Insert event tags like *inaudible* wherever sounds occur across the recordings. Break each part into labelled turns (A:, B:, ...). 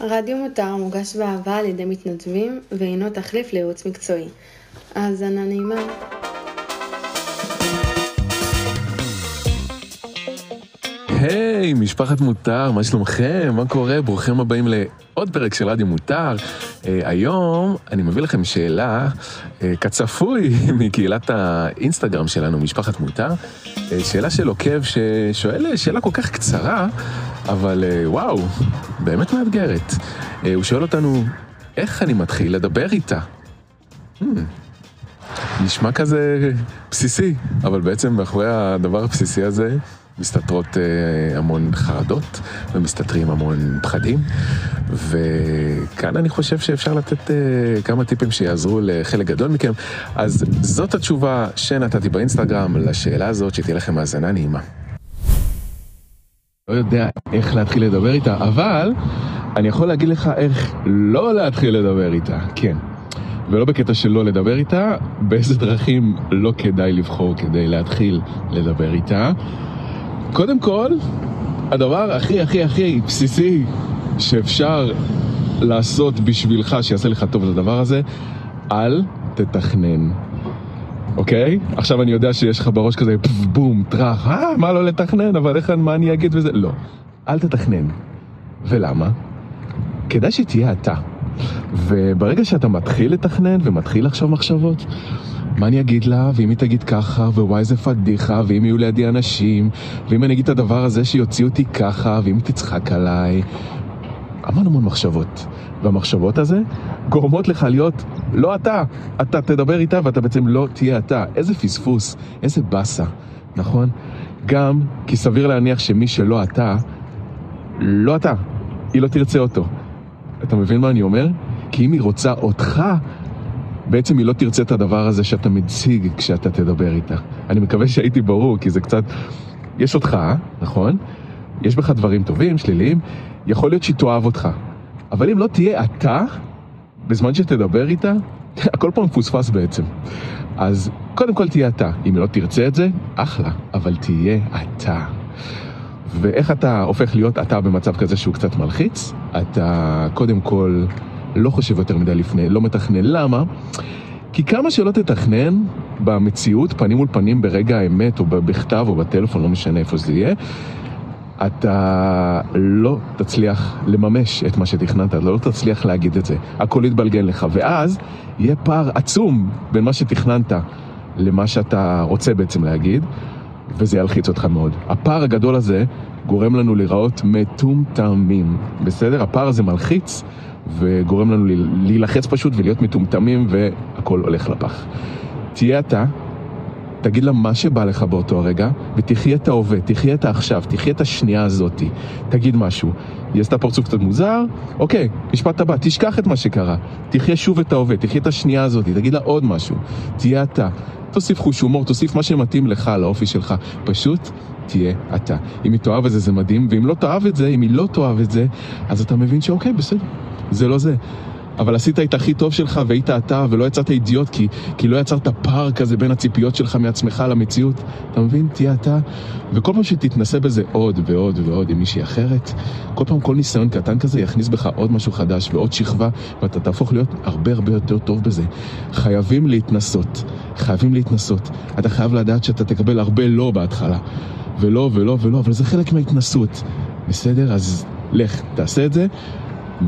A: רדיו מותר מוגש באהבה על ידי מתנדבים ואינו תחליף לייעוץ מקצועי. האזנה נעימה.
B: היי, hey, משפחת מותר, מה שלומכם? מה קורה? ברוכים הבאים לעוד פרק של רדיו מותר. Uh, היום אני מביא לכם שאלה, uh, כצפוי, *laughs* מקהילת האינסטגרם שלנו, משפחת מותר. Uh, שאלה של עוקב ששואל שאלה כל כך קצרה, אבל uh, וואו, באמת מאתגרת. Uh, הוא שואל אותנו, איך אני מתחיל לדבר איתה? Hmm. נשמע כזה בסיסי, אבל בעצם מאחורי הדבר הבסיסי הזה מסתתרות אה, המון חרדות ומסתתרים המון פחדים וכאן אני חושב שאפשר לתת אה, כמה טיפים שיעזרו לחלק גדול מכם אז זאת התשובה שנתתי באינסטגרם לשאלה הזאת שתהיה לכם האזנה נעימה. לא יודע איך להתחיל לדבר איתה אבל אני יכול להגיד לך איך לא להתחיל לדבר איתה כן. ולא בקטע של לא לדבר איתה, באיזה דרכים לא כדאי לבחור כדי להתחיל לדבר איתה. קודם כל, הדבר הכי הכי הכי בסיסי שאפשר לעשות בשבילך, שיעשה לך טוב לדבר הזה, אל תתכנן. אוקיי? עכשיו אני יודע שיש לך בראש כזה בום, טראח, אה, מה לא לתכנן, אבל איך, מה אני אגיד וזה? לא. אל תתכנן. ולמה? כדאי שתהיה אתה. וברגע שאתה מתחיל לתכנן ומתחיל לחשוב מחשבות, מה אני אגיד לה, ואם היא תגיד ככה, ווואי זה פדיחה, ואם יהיו לידי אנשים, ואם אני אגיד את הדבר הזה שיוציא אותי ככה, ואם היא תצחק עליי. המון המון מחשבות. והמחשבות הזה גורמות לך להיות לא אתה. אתה תדבר איתה ואתה בעצם לא תהיה אתה. איזה פספוס, איזה באסה, נכון? גם כי סביר להניח שמי שלא אתה, לא אתה. היא לא תרצה אותו. אתה מבין מה אני אומר? כי אם היא רוצה אותך, בעצם היא לא תרצה את הדבר הזה שאתה מציג כשאתה תדבר איתה. אני מקווה שהייתי ברור, כי זה קצת... יש אותך, נכון? יש בך דברים טובים, שליליים, יכול להיות שהיא תאהב אותך. אבל אם לא תהיה אתה, בזמן שתדבר איתה, *laughs* הכל פה מפוספס בעצם. אז קודם כל תהיה אתה. אם לא תרצה את זה, אחלה, אבל תהיה אתה. ואיך אתה הופך להיות אתה במצב כזה שהוא קצת מלחיץ? אתה קודם כל לא חושב יותר מדי לפני, לא מתכנן. למה? כי כמה שלא תתכנן במציאות, פנים מול פנים ברגע האמת, או בכתב, או בטלפון, לא משנה איפה זה יהיה, אתה לא תצליח לממש את מה שתכננת, אתה לא תצליח להגיד את זה. הכל יתבלגן לך, ואז יהיה פער עצום בין מה שתכננת למה שאתה רוצה בעצם להגיד, וזה ילחיץ אותך מאוד. הפער הגדול הזה גורם לנו להיראות מטומטמים, בסדר? הפער הזה מלחיץ. וגורם לנו להילחץ פשוט ולהיות מטומטמים והכל הולך לפח. תהיה אתה, תגיד לה מה שבא לך באותו הרגע, ותחיה את ההווה, תחיה את העכשיו, תחיה את השנייה הזאתי. תגיד משהו. היא עשתה פרצוף קצת מוזר, אוקיי, משפט הבא, תשכח את מה שקרה. תחיה שוב את ההווה, תחיה את השנייה הזאתי, תגיד לה עוד משהו. תהיה אתה. תוסיף חוש הומור, תוסיף מה שמתאים לך, לאופי שלך. פשוט תהיה אתה. אם היא תאהב את זה, זה מדהים, ואם לא תאהב את זה, אם היא לא תאהב את זה, אז אתה מבין שאוקיי, בסדר. זה לא זה. אבל עשית את הכי טוב שלך והיית אתה ולא יצאת אידיוט כי, כי לא יצרת פער כזה בין הציפיות שלך מעצמך למציאות. אתה מבין? תהיה אתה. וכל פעם שתתנסה בזה עוד ועוד ועוד עם מישהי אחרת, כל פעם כל ניסיון קטן כזה יכניס בך עוד משהו חדש ועוד שכבה ואתה תהפוך להיות הרבה הרבה יותר טוב בזה. חייבים להתנסות. חייבים להתנסות. אתה חייב לדעת שאתה תקבל הרבה לא בהתחלה. ולא ולא ולא, אבל זה חלק מההתנסות. בסדר? אז לך, תעשה את זה.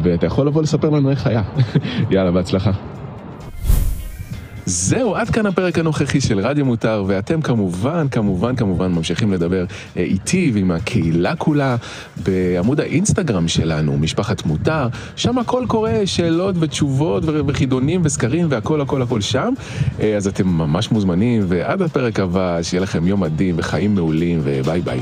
B: ואתה יכול לבוא לספר לנו איך היה. *laughs* יאללה, בהצלחה. זהו, עד כאן הפרק הנוכחי של רדיו מותר, ואתם כמובן, כמובן, כמובן ממשיכים לדבר אה, איתי ועם הקהילה כולה בעמוד האינסטגרם שלנו, משפחת מותר, שם הכל קורה, שאלות ותשובות וחידונים וסקרים והכל הכל הכל שם, אה, אז אתם ממש מוזמנים, ועד הפרק הבא, שיהיה לכם יום מדהים וחיים מעולים, וביי ביי.